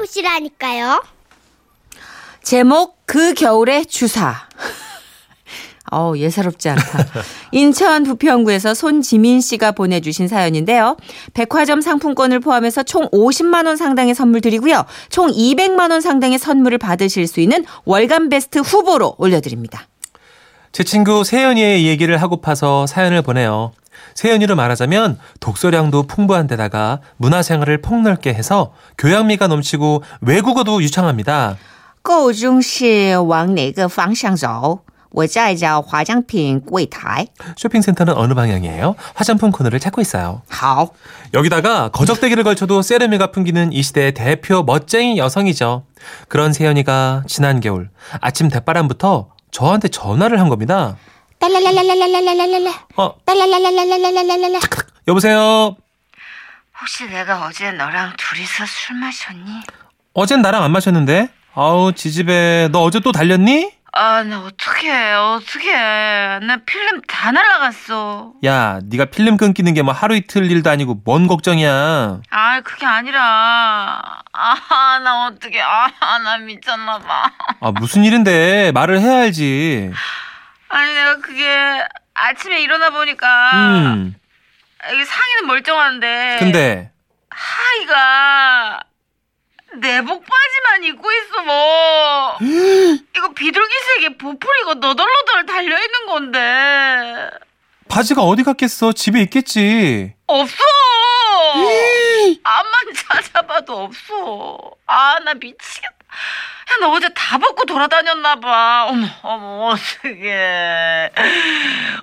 찾아보시라니까요. 제목 그 겨울의 주사. 어 예사롭지 않다. 인천 부평구에서 손지민 씨가 보내주신 사연인데요. 백화점 상품권을 포함해서 총 50만 원 상당의 선물 드리고요. 총 200만 원 상당의 선물을 받으실 수 있는 월간 베스트 후보로 올려드립니다. 제 친구 세연이의 얘기를 하고파서 사연을 보내요. 세연이로 말하자면 독서량도 풍부한 데다가 문화생활을 폭넓게 해서 교양미가 넘치고 외국어도 유창합니다. 购中是往哪个方向走？我在找化妆品柜台。 쇼핑센터는 어느 방향이에요? 화장품 코너를 찾고 있어요. 好， 여기다가 거적대기를 걸쳐도 세레미가 풍기는 이 시대의 대표 멋쟁이 여성이죠. 그런 세연이가 지난 겨울 아침 대바람부터 저한테 전화를 한 겁니다. 딸랄랄랄랄랄랄랄랄랄라. 어, 딸랄랄랄랄랄랄랄라. 여보세요? 혹시 내가 어제 너랑 둘이서 술 마셨니? 어젠 나랑 안 마셨는데? 아우, 지집애. 너 어제 또 달렸니? 아, 나 어떡해, 어떡해. 나 필름 다 날라갔어. 야, 네가 필름 끊기는 게 뭐 하루 이틀 일도 아니고 뭔 걱정이야. 아, 그게 아니라. 아, 나 어떡해. 아, 나 미쳤나 봐. 아, 무슨 일인데. 말을 해야 알지. 그게 아침에 일어나 보니까. 음. 이게 상의는 멀쩡한데. 근데, 하이가 내복 바지만 입고 있어 뭐 이거 비둘기색에 보풀이고 너덜너덜 달려 있는 건데 바지가 어디 갔겠어? 집에 있겠지. 없어 암만 찾아봐도 없어 아 나 미치겠다 야 너 어제 다 벗고 돌아다녔나 봐 어머 어머 어떡해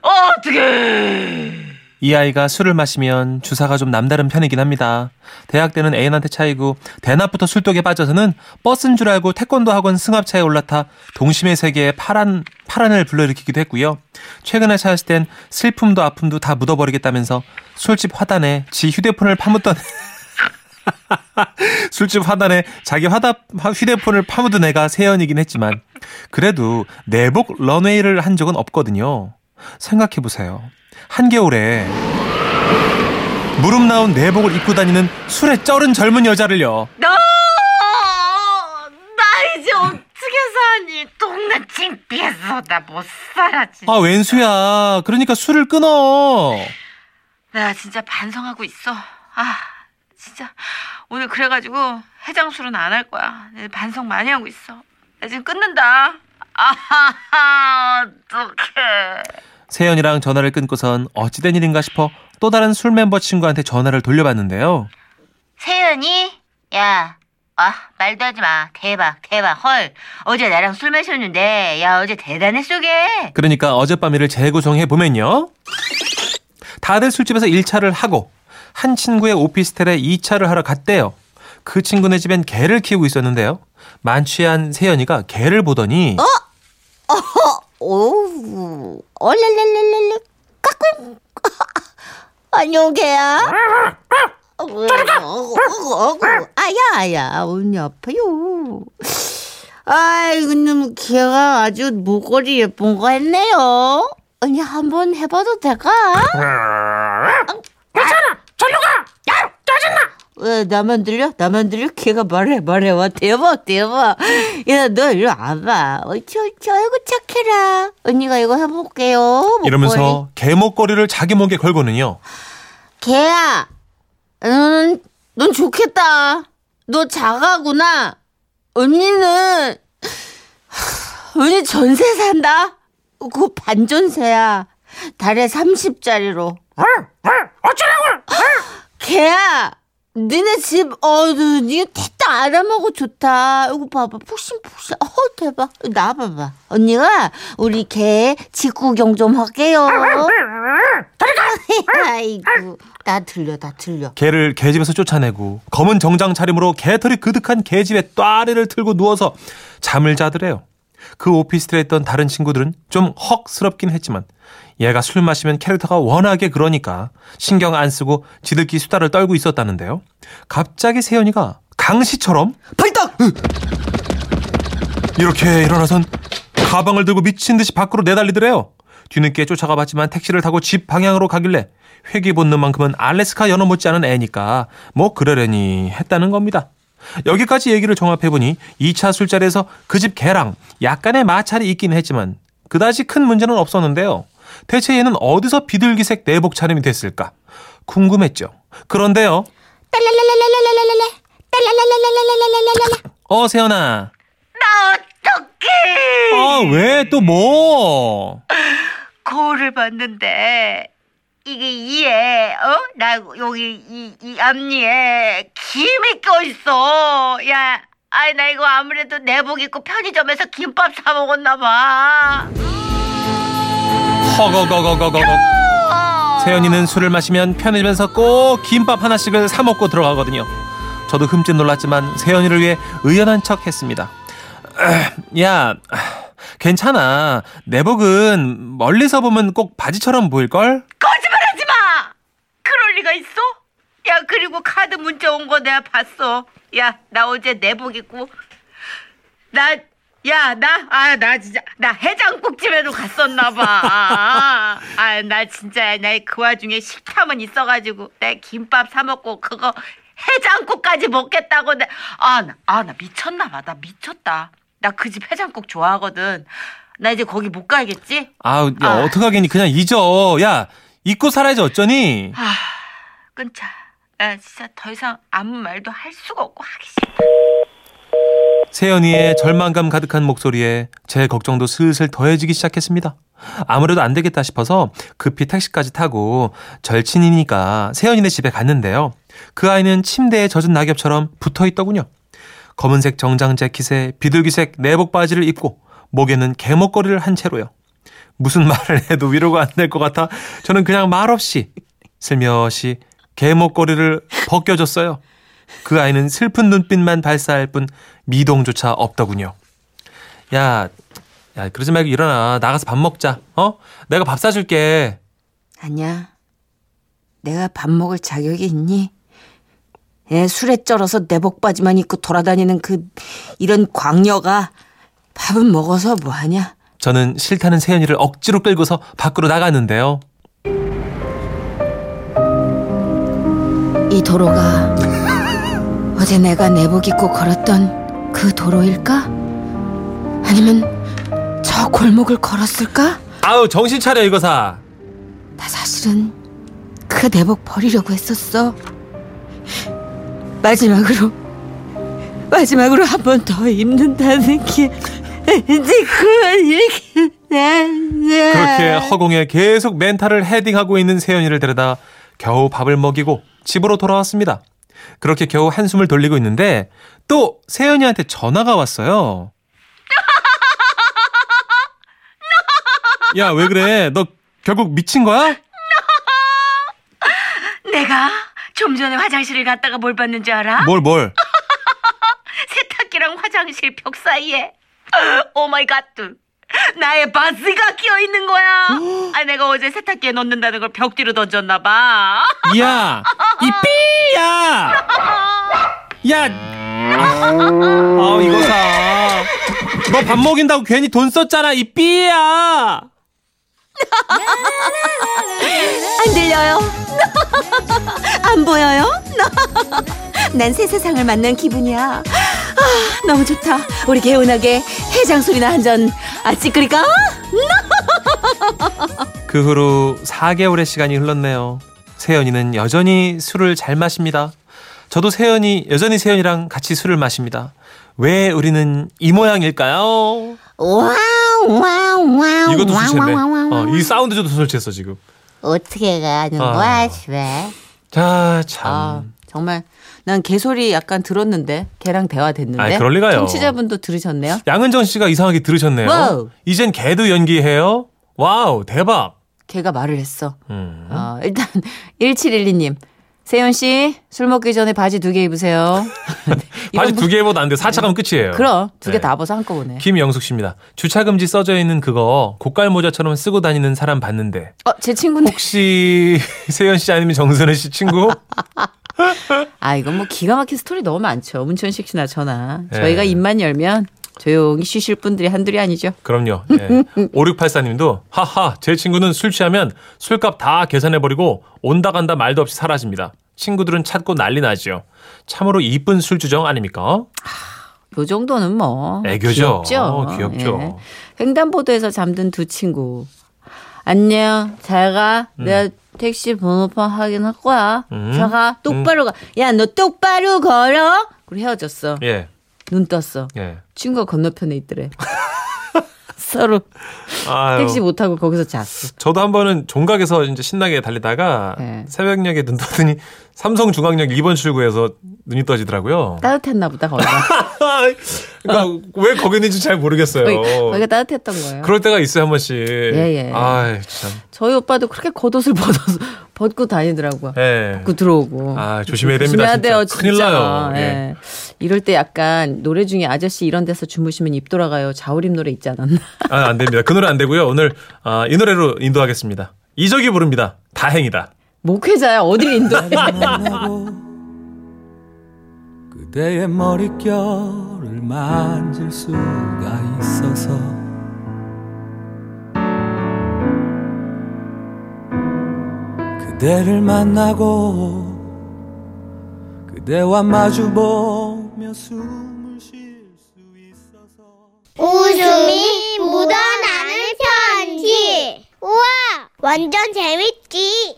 어떡해 이 아이가 술을 마시면 주사가 좀 남다른 편이긴 합니다. 대학 때는 애인한테 차이고 대낮부터 술독에 빠져서는 버스인 줄 알고 태권도 학원 승합차에 올라타 동심의 세계에 파란 파란을 불러일으키기도 했고요. 최근에 찾았을 땐 슬픔도 아픔도 다 묻어버리겠다면서 술집 화단에 지 휴대폰을 파묻던 술집 화단에 자기 화다, 휴대폰을 파묻은 애가 세연이긴 했지만 그래도 내복 런웨이를 한 적은 없거든요. 생각해보세요. 한겨울에 무릎 나온 내복을 입고 다니는 술에 쩔은 젊은 여자를요. 너, 나 이제 어떻게 사니? 동네 창피해서 나 못 살아, 진짜. 아, 웬수야. 그러니까 술을 끊어. 나 진짜 반성하고 있어. 아. 오늘 그래가지고 해장술은 안 할 거야. 내 반성 많이 하고 있어. 나 지금 끊는다. 아하하, 어떡해. 세연이랑 전화를 끊고선 어찌된 일인가 싶어 또 다른 술 멤버 친구한테 전화를 돌려봤는데요. 세연이? 야, 아, 말도 하지 마. 대박, 대박. 헐. 어제 나랑 술 마셨는데, 야, 어제 대단했어, 걔. 그러니까 어젯밤 일을 재구성해 보면요. 다들 술집에서 1차를 하고 한 친구의 오피스텔에 2차를 하러 갔대요. 그 친구네 집엔 개를 키우고 있었는데요. 만취한 세연이가 개를 보더니 오우. 얼랄랄랄랄라. 까꿍. 안녕, 개야. 아야, 아야. 언니 아파요. 아이고, 놈 개가 아주 목걸이 예쁜 거 했네요. 언니 한번 해봐도 될까? 괜찮아. 절로 가. 야, 짜증나. 왜 나만 들려? 나만 들려? 걔가 말해 말해 와 대박 대박. 야 너 이리 와봐. 어찌 아이고 착해라. 언니가 이거 해볼게요. 목걸이. 이러면서 개 목걸이를 자기 목에 걸고는요. 걔야 넌, 넌 좋겠다. 너 작아구나. 언니는 하, 언니 전세 산다? 그거 반전세야. 달에 30짜리로. 어쩌라고! 걔야 니네 집, 어, 니네 택도 아람하고 좋다. 이거 봐봐. 푹신푹신. 어, 대박. 나와봐봐. 언니가 우리 개 직구경 좀 할게요. 아이고. 나 들려, 나 들려. 개를 개집에서 쫓아내고 검은 정장 차림으로 개털이 그득한 개집에 또아리를 틀고 누워서 잠을 자더래요. 그 오피스텔에 있던 다른 친구들은 좀 헉스럽긴 했지만 얘가 술 마시면 캐릭터가 워낙에 그러니까 신경 안 쓰고 지들끼리 수다를 떨고 있었다는데요. 갑자기 세연이가 강시처럼 발딱! 이렇게 일어나선 가방을 들고 미친 듯이 밖으로 내달리더래요. 뒤늦게 쫓아가 봤지만 택시를 타고 집 방향으로 가길래 회귀 본능만큼은 알래스카 연어 못지않은 애니까 뭐 그러려니 했다는 겁니다. 여기까지 얘기를 종합해보니 2차 술자리에서 그 집 개랑 약간의 마찰이 있긴 했지만 그다지 큰 문제는 없었는데요. 대체 얘는 어디서 비둘기색 내복 차림이 됐을까? 궁금했죠. 그런데요. 어, 세연아. 나 어떡해. 아, 왜 또 뭐? 거울을 봤는데 이게 이에 어? 나 여기 이, 이 앞니에 김이 껴있어. 야, 아이 나 이거 아무래도 내복 입고 편의점에서 김밥 사 먹었나 봐. 허거거거거거거. 세연이는 술을 마시면 편의점에서 꼭 김밥 하나씩을 사 먹고 들어가거든요. 저도 흠칫 놀랐지만 세연이를 위해 의연한 척 했습니다. 야, 괜찮아. 내복은 멀리서 보면 꼭 바지처럼 보일걸? 거짓말하지 마. 그럴 리가 있어? 야 그리고 카드 문자 온 거 내가 봤어. 야 나 어제 내복 입고 나. 야, 나, 아, 나 진짜, 나 해장국집에도 갔었나 봐. 아, 나 진짜, 나 그 와중에 식탐은 있어가지고, 내 김밥 사먹고, 그거 해장국까지 먹겠다고, 내, 아, 나, 아, 나 미쳤나 봐. 나 미쳤다. 나 그 집 해장국 좋아하거든. 나 이제 거기 못 가야겠지? 아우, 야, 아. 어떡하겠니. 그냥 잊어. 야, 잊고 살아야지 어쩌니? 아, 끊자. 나 진짜 더 이상 아무 말도 할 수가 없고 하기 싫다. 세연이의 절망감 가득한 목소리에 제 걱정도 슬슬 더해지기 시작했습니다. 아무래도 안 되겠다 싶어서 급히 택시까지 타고 절친이니까 세연이네 집에 갔는데요. 그 아이는 침대에 젖은 낙엽처럼 붙어 있더군요. 검은색 정장 재킷에 비둘기색 내복 바지를 입고 목에는 개목걸이를 한 채로요. 무슨 말을 해도 위로가 안 될 것 같아 저는 그냥 말없이 슬며시 개목걸이를 벗겨줬어요. 그 아이는 슬픈 눈빛만 발사할 뿐 미동조차 없더군요. 야, 야, 그러지 말고 일어나. 나가서 밥 먹자. 어? 내가 밥 사줄게. 아니야. 내가 밥 먹을 자격이 있니? 애 술에 쩔어서 내복 바지만 입고 돌아다니는 그 이런 광녀가 밥은 먹어서 뭐하냐? 저는 싫다는 세연이를 억지로 끌고서 밖으로 나갔는데요. 이 도로가 어제 내가 내복 입고 걸었던 그 도로일까? 아니면 저 골목을 걸었을까? 아우, 정신 차려, 이거사. 나 사실은 그 내복 버리려고 했었어. 마지막으로 마지막으로 한 번 더 입는다는 게 그렇게 허공에 계속 멘탈을 헤딩하고 있는 세연이를 데려다 겨우 밥을 먹이고 집으로 돌아왔습니다. 그렇게 겨우 한숨을 돌리고 있는데 또 세연이한테 전화가 왔어요. 야, 왜 그래? 너 결국 미친 거야? 내가 좀 전에 화장실을 갔다가 뭘 봤는지 알아? 뭘, 뭘? 세탁기랑 화장실 벽 사이에 oh my god 나의 바지가 끼어 있는 거야. 아, 내가 어제 세탁기에 넣는다는 걸 벽 뒤로 던졌나 봐. 야, 이삐 야! 야! 아, 이거 사. 너 밥 먹인다고 괜히 돈 썼잖아, 이 삐야! 안 들려요? 안 보여요? 난 새 세상을 만난 기분이야. 아, 너무 좋다. 우리 개운하게 해장 술이나 한 잔. 아, 찌끄리까? 그 후로 4개월의 시간이 흘렀네요. 세연이는 여전히 술을 잘 마십니다. 저도 세연이, 여전히 세연이랑 같이 술을 마십니다. 왜 우리는 이 모양일까요? 와우 와우 와우 이것도 와우. 어, 이 사운드조도 설치했어, 지금. 어떻게 가는 아. 거야 집에 자, 참. 아, 정말 난 개소리 약간 들었는데 개랑 대화됐는데. 아이, 그럴 리가요. 청취자분도 들으셨네요. 양은정 씨가 이상하게 들으셨네요. 와우. 이젠 개도 연기해요? wow, 대박. 개가 말을 했어. 음. 어, 일단 1712님. 세연 씨, 술 먹기 전에 바지 두 개 입으세요. 바지 이건 두개 입어도 안 돼. 4차 가면 끝이에요. 그럼 두개 네. 다 벗어 한꺼번에. 김영숙 씨입니다. 주차금지 써져 있는 그거 고깔 모자처럼 쓰고 다니는 사람 봤는데 어, 제 친구인데. 혹시 세연 씨 아니면 정선혜 씨 친구? 아, 이건 뭐 기가 막힌 스토리 너무 많죠. 문천식 씨나 저나. 네. 저희가 입만 열면 조용히 쉬실 분들이 한둘이 아니죠. 그럼요. 예. 5684님도 하하 제 친구는 술 취하면 술값 다 계산해버리고 온다 간다 말도 없이 사라집니다. 친구들은 찾고 난리 나죠. 참으로 이쁜 술주정 아닙니까? 요 정도는 뭐 애교죠. 귀엽죠. 어, 귀엽죠. 예. 횡단보도에서 잠든 두 친구. 안녕. 잘 가. 내가 택시 번호판 확인할 거야. 음. 잘 가. 똑바로 가. 야, 너 똑바로 걸어. 그리고 헤어졌어. 예, 눈 떴어. 예. 친구가 건너편에 있더래. 서로 아유. 택시 못 타고 거기서 잤어. 저도 한 번은 종각에서 이제 신나게 달리다가 네. 새벽녘에 눈 떠더니 삼성 중앙역 2번 출구에서 눈이 떠지더라고요. 따뜻했나 보다 거기가. 그러니까 왜 거기 있는지 잘 모르겠어요. 거기, 거기가 따뜻했던 거예요. 그럴 때가 있어요 한 번씩. 예. 아, 참. 저희 오빠도 그렇게 겉옷을 벗어서 벗고 다니더라고요. 예. 벗고 들어오고. 아, 조심해야 됩니다, 조심해야. 돼요, 진짜. 큰일 나요. 예. 예. 이럴 때 약간 노래 중에 아저씨 이런 데서 주무시면 입 돌아가요. 자우림 노래 있지 않았나? 아, 안 됩니다. 그 노래 안 되고요. 오늘 아, 이 노래로 인도하겠습니다. 이적이 부릅니다. 다행이다. 목회자야 어딜 인도해? 그대의 머릿결을 만질 수가 있어서 그대를 만나고 그대와 마주보며 숨을 쉴 수 있어서 웃음이 묻어나는 편지. 우와, 완전 재밌지.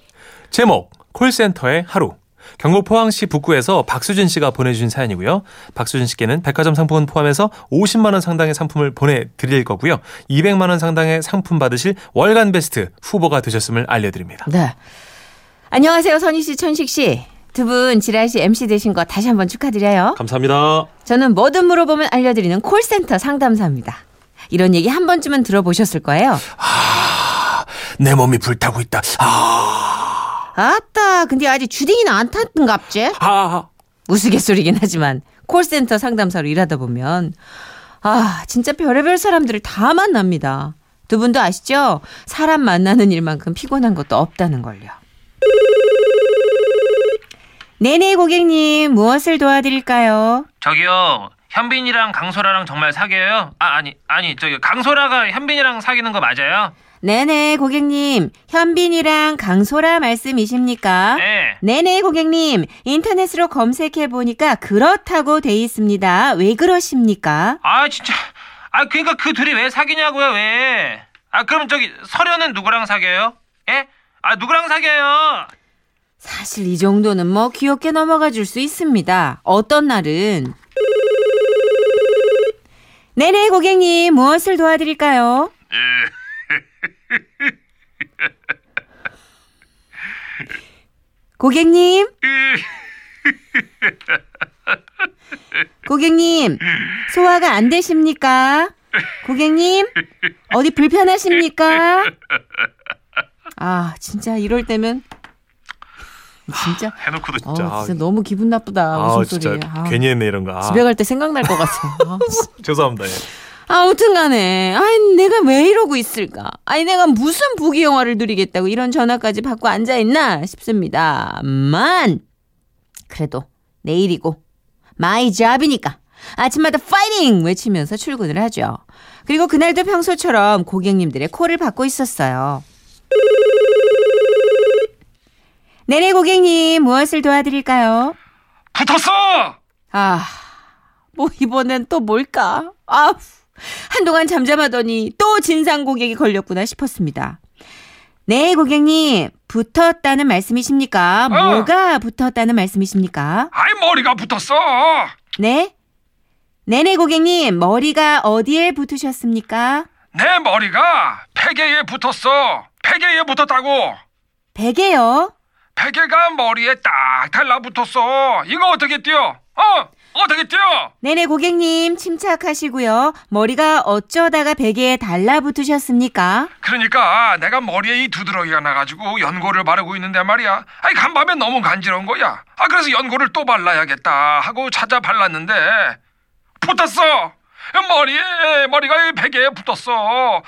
제목 콜센터의 하루 경북 포항시 북구에서 박수진 씨가 보내주신 사연이고요. 박수진 씨께는 백화점 상품권 포함해서 50만 원 상당의 상품을 보내드릴 거고요. 200만 원 상당의 상품 받으실 월간 베스트 후보가 되셨음을 알려드립니다. 네. 안녕하세요, 선희 씨, 천식 씨. 두 분 지라시 MC 되신 거 다시 한번 축하드려요. 감사합니다. 저는 뭐든 물어보면 알려드리는 콜센터 상담사입니다. 이런 얘기 한 번쯤은 들어보셨을 거예요. 내 몸이 불타고 있다. 아, 아따, 근데 아직 주딩이는 안 탔던갑제? 아, 우스갯소리긴 하지만 콜센터 상담사로 일하다 보면 아 진짜 별의별 사람들을 다 만납니다. 두 분도 아시죠? 사람 만나는 일만큼 피곤한 것도 없다는 걸요. 네네 고객님 무엇을 도와드릴까요? 저기요 현빈이랑 강소라랑 정말 사귀어요? 아 아니 아니 저기 강소라가 현빈이랑 사귀는 거 맞아요? 네네 고객님 현빈이랑 강소라 말씀이십니까? 네. 네네 고객님 인터넷으로 검색해 보니까 그렇다고 돼 있습니다. 왜 그러십니까? 아 진짜 아 그러니까 그 둘이 왜 사귀냐고요 왜? 아 그럼 저기 서련은 누구랑 사귀어요? 예? 아 누구랑 사귀어요? 사실 이 정도는 뭐 귀엽게 넘어가 줄 수 있습니다. 어떤 날은 네네 고객님 무엇을 도와드릴까요? 고객님 고객님 소화가 안 되십니까? 고객님 어디 불편하십니까? 아 진짜 이럴 때면 진짜 해놓고도 어, 진짜. 진짜 너무 기분 나쁘다 아, 웃음소리. 진짜 아, 괜히 했네 이런 거. 아, 집에 갈 때 생각날 것 같아. 아. 죄송합니다. 예. 아무튼 간에 아니 내가 왜 이러고 있을까? 아니 내가 무슨 부귀 영화를 누리겠다고 이런 전화까지 받고 앉아 있나 싶습니다 만 그래도 내 일이고 my job이니까 아침마다 파이팅 외치면서 출근을 하죠. 그리고 그날도 평소처럼 고객님들의 콜을 받고 있었어요. 네네 고객님 무엇을 도와드릴까요? 붙었어! 아, 뭐 이번엔 또 뭘까? 아, 한동안 잠잠하더니 또 진상 고객이 걸렸구나 싶었습니다. 네, 고객님. 붙었다는 말씀이십니까? 어. 뭐가 붙었다는 말씀이십니까? 아이 머리가 붙었어! 네? 네네, 고객님. 머리가 어디에 붙으셨습니까? 내 머리가 베개에 붙었어! 베개에 붙었다고! 베개요? 베개가 머리에 딱 달라붙었어! 이거 어떻게 뛰어? 어? 어떻게 뛰어? 네네, 고객님. 침착하시고요. 머리가 어쩌다가 베개에 달라붙으셨습니까? 그러니까 내가 머리에 이 두드러기가 나가지고 연고를 바르고 있는데 말이야. 아이 간밤에 너무 간지러운 거야. 아 그래서 연고를 또 발라야겠다 하고 찾아 발랐는데 붙었어. 머리에 머리가 이 베개에 붙었어.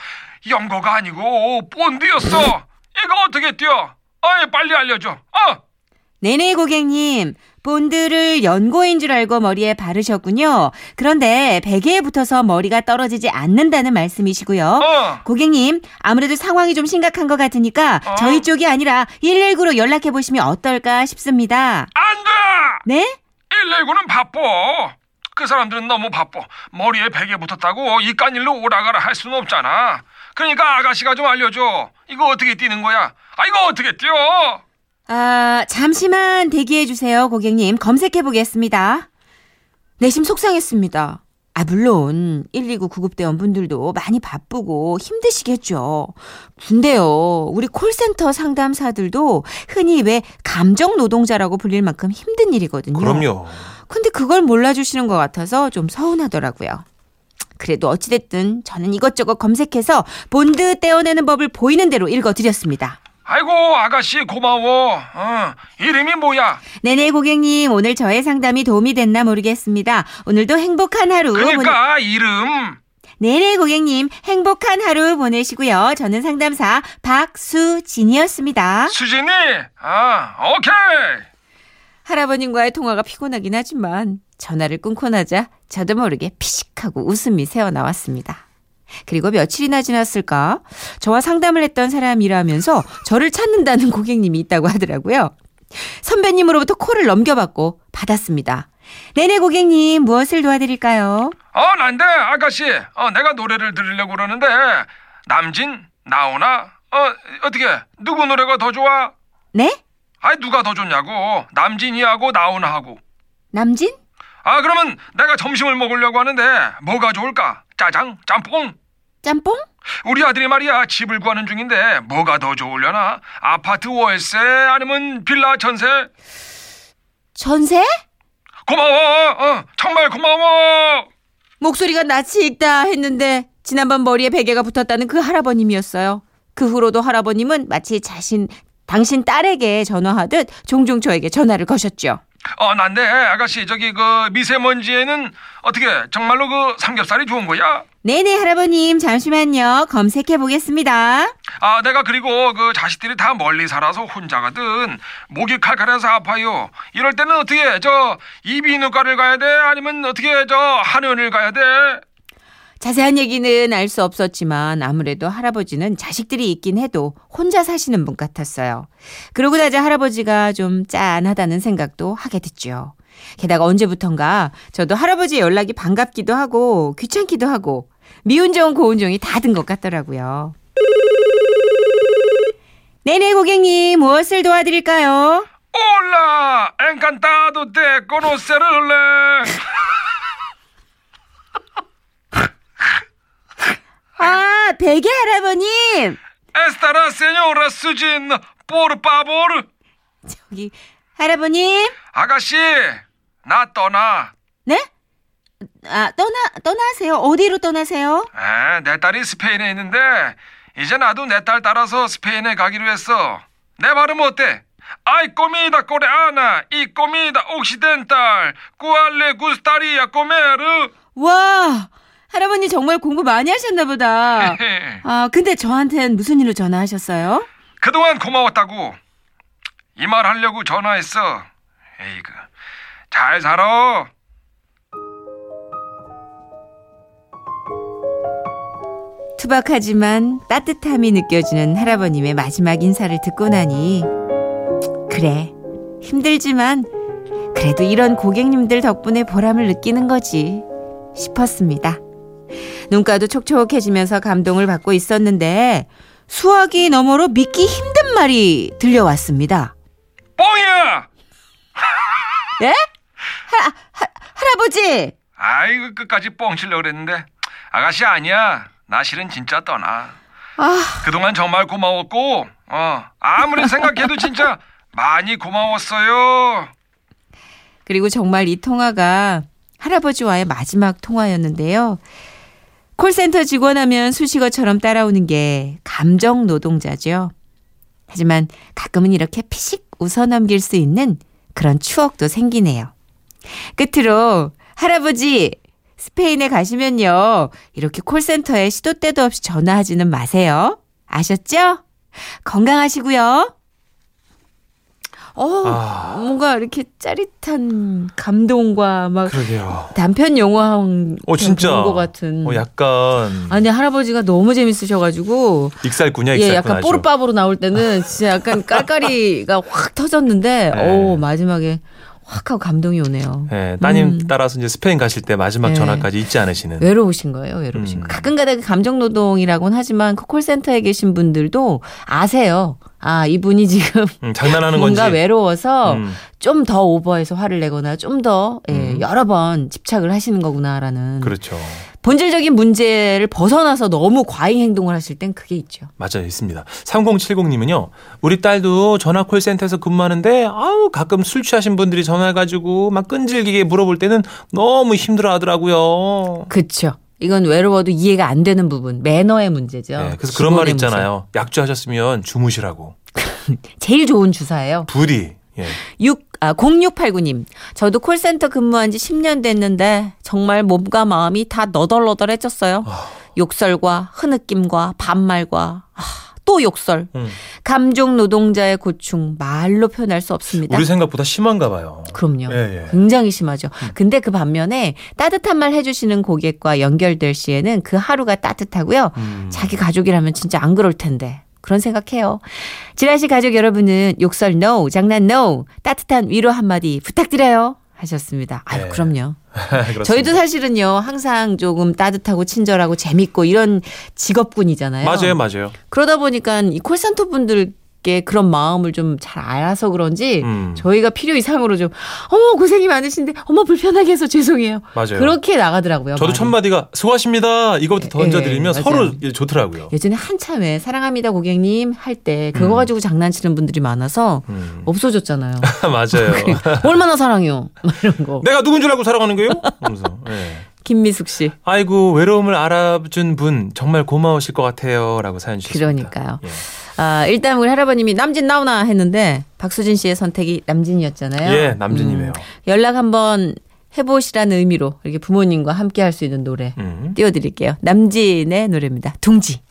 연고가 아니고 본드였어. 이거 어떻게 뛰어? 아이 빨리 알려줘. 어? 네네 고객님. 본드를 연고인 줄 알고 머리에 바르셨군요. 그런데 베개에 붙어서 머리가 떨어지지 않는다는 말씀이시고요. 어. 고객님, 아무래도 상황이 좀 심각한 것 같으니까 어? 저희 쪽이 아니라 119로 연락해 보시면 어떨까 싶습니다. 안 돼! 네? 119는 바빠. 그 사람들은 너무 바빠. 머리에 베개 붙었다고 이깟 일로 오라가라 할 수는 없잖아. 그러니까 아가씨가 좀 알려줘. 이거 어떻게 뛰는 거야? 아, 이거 어떻게 뛰어? 아, 잠시만 대기해 주세요, 고객님. 검색해 보겠습니다. 내심 속상했습니다. 아, 물론 119 구급대원 분들도 많이 바쁘고 힘드시겠죠. 근데요, 우리 콜센터 상담사들도 흔히 왜 감정 노동자라고 불릴 만큼 힘든 일이거든요. 그럼요. 근데 그걸 몰라주시는 것 같아서 좀 서운하더라고요. 그래도 어찌됐든 저는 이것저것 검색해서 본드 떼어내는 법을 보이는 대로 읽어드렸습니다. 아이고, 아가씨 고마워. 어, 이름이 뭐야? 네네 고객님 오늘 저의 상담이 도움이 됐나 모르겠습니다. 오늘도 행복한 하루 보내... 그러니까 이름. 네네 고객님 행복한 하루 보내시고요. 저는 상담사 박수진이었습니다. 수진이? 아, 오케이. 할아버님과의 통화가 피곤하긴 하지만 전화를 끊고 나자 저도 모르게 피식하고 웃음이 새어 나왔습니다. 그리고 며칠이나 지났을까? 저와 상담을 했던 사람이라면서 저를 찾는다는 고객님이 있다고 하더라고요. 선배님으로부터 콜을 넘겨받고 받았습니다. 네네 고객님 무엇을 도와드릴까요? 어, 난데 아가씨. 어, 내가 노래를 들으려고 그러는데 남진, 나오나? 어, 어떻게? 누구 노래가 더 좋아? 네? 아이 누가 더 좋냐고. 남진이하고 나오나하고. 남진? 아, 그러면 내가 점심을 먹으려고 하는데 뭐가 좋을까? 짜장, 짬뽕? 짬뽕? 우리 아들이 말이야 집을 구하는 중인데 뭐가 더 좋으려나? 아파트 월세 아니면 빌라 전세? 전세? 고마워. 어, 정말 고마워. 목소리가 낯이 익다 했는데 지난번 머리에 베개가 붙었다는 그 할아버님이었어요. 그 후로도 할아버님은 마치 자신 당신 딸에게 전화하듯 종종 저에게 전화를 거셨죠. 어, 난데 아가씨 저기 그 미세먼지에는 어떻게 정말로 그 삼겹살이 좋은 거야? 네네 할아버님 잠시만요. 검색해 보겠습니다. 아, 내가 그리고 그 자식들이 다 멀리 살아서 혼자거든. 목이 칼칼해서 아파요. 이럴 때는 어떻게 저 이비인후과를 가야 돼? 아니면 어떻게 저 한의원을 가야 돼? 자세한 얘기는 알 수 없었지만 아무래도 할아버지는 자식들이 있긴 해도 혼자 사시는 분 같았어요. 그러고 나자 할아버지가 좀 짠하다는 생각도 하게 됐죠. 게다가 언제부턴가 저도 할아버지 연락이 반갑기도 하고 귀찮기도 하고 미운 종 고운 종이 다 든 것 같더라고요. 네네 고객님 무엇을 도와드릴까요? Hola, encantado de conocerle. 아 베개 할아버님 señora Sujin, por favor. 저기 할아버님 아가씨, 나 떠나. 네? 아 떠나 떠나세요 어디로 떠나세요? 에, 내 딸이 스페인에 있는데 이제 나도 내 딸 따라서 스페인에 가기로 했어. 내 발음 어때? Comida coreana y comida occidental. ¿Cuál le gustaría comer? 와, 할아버님 정말 공부 많이 하셨나 보다. 아, 근데 저한텐 무슨 일로 전화하셨어요? 그동안 고마웠다고. 이 말 하려고 전화했어. 에이그. 잘 살아. 투박하지만 따뜻함이 느껴지는 할아버님의 마지막 인사를 듣고 나니 그래 힘들지만 그래도 이런 고객님들 덕분에 보람을 느끼는 거지 싶었습니다. 눈가도 촉촉해지면서 감동을 받고 있었는데 수화기 너머로 믿기 힘든 말이 들려왔습니다. 뻥이야! 예? 하, 하, 할아버지! 아이고 끝까지 뻥 치려고 그랬는데 아가씨 아니야. 나 실은 진짜 떠나. 아, 그동안 정말 고마웠고 어 아무리 생각해도 진짜 많이 고마웠어요. 그리고 정말 이 통화가 할아버지와의 마지막 통화였는데요. 콜센터 직원하면 수식어처럼 따라오는 게 감정 노동자죠. 하지만 가끔은 이렇게 피식 웃어 넘길 수 있는 그런 추억도 생기네요. 끝으로 할아버지 스페인에 가시면요. 이렇게 콜센터에 시도 때도 없이 전화하지는 마세요. 아셨죠? 건강하시고요. 어, 아. 뭔가 이렇게 짜릿한 감동과 막 그러게요. 단편 영화 어 진짜. 같은. 어 약간 아니 할아버지가 너무 재밌으셔가지고 익살꾼이야 예, 익살꾼 약간 아주. 뽀르빠브로 나올 때는 진짜 약간 깔깔이가 확 터졌는데, 네. 오 마지막에 확 하고 감동이 오네요. 예, 따님 음. 따라서 이제 스페인 가실 때 마지막 네. 전화까지 잊지 않으시는. 외로우신 거예요, 외로우신 음. 거. 가끔가다 그 감정 노동이라고는 하지만 그 콜센터에 계신 분들도 아세요. 아, 이분이 지금 음, 장난하는 뭔가 건지. 외로워서 음, 좀더 오버해서 화를 내거나 좀더 예, 음. 여러 번 집착을 하시는 거구나라는 그렇죠. 본질적인 문제를 벗어나서 너무 과잉 행동을 하실 땐 그게 있죠. 맞아요, 있습니다. 3070님은요, 우리 딸도 전화 콜센터에서 근무하는데, 아우, 가끔 술 취하신 분들이 전화해가지고 막 끈질기게 물어볼 때는 너무 힘들어 하더라고요. 그렇죠. 이건 외로워도 이해가 안 되는 부분, 매너의 문제죠. 네, 그래서 그런 말 있잖아요. 약주하셨으면 주무시라고. 제일 좋은 주사예요. 부디. 예. 6, 아, 0689님. 저도 콜센터 근무한 지 10년 됐는데 정말 몸과 마음이 다 너덜너덜해졌어요. 욕설과 흐느낌과 반말과 아, 또 욕설. 음. 감정 노동자의 고충 말로 표현할 수 없습니다. 우리 생각보다 심한가 봐요. 그럼요. 예, 예. 굉장히 심하죠. 근데 그 반면에 따뜻한 말 해주시는 고객과 연결될 시에는 그 하루가 따뜻하고요. 음. 자기 가족이라면 진짜 안 그럴 텐데. 그런 생각해요. 지라시 가족 여러분은 욕설 no, 장난 no, 따뜻한 위로 한마디 부탁드려요. 하셨습니다. 아유, 네. 그럼요. 저희도 사실은요, 항상 조금 따뜻하고 친절하고 재밌고 이런 직업군이잖아요. 맞아요, 맞아요. 그러다 보니까 이 콜센터 분들 께 그런 마음을 좀 잘 알아서 그런지 음. 저희가 필요 이상으로 좀 어머 고생이 많으신데 어머 불편하게 해서 죄송해요. 맞아요. 그렇게 나가더라고요. 저도. 첫 마디가 수고하십니다. 이거부터 던져드리면 예, 서로. 좋더라고요. 예전에 한참에 사랑합니다 고객님 할 때 그거 음. 가지고 장난치는 분들이 많아서 음. 없어졌잖아요. 맞아요. 얼마나 사랑해요? 막 이런 거. 내가 누군 줄 알고 살아가는 거예요? 하면서. 예. 김미숙 씨. 아이고 외로움을 알아준 분 정말 고마우실 것 같아요 라고 사연 주셨습니다. 그러니까요. 예. 아, 일단 우리 할아버님이 남진 나오나 했는데 박수진 씨의 선택이 남진이었잖아요. 예, 남진이네요. 음, 연락 한번 해보시라는 의미로 이렇게 부모님과 함께 할 수 있는 노래 음. 띄워드릴게요. 남진의 노래입니다. 둥지.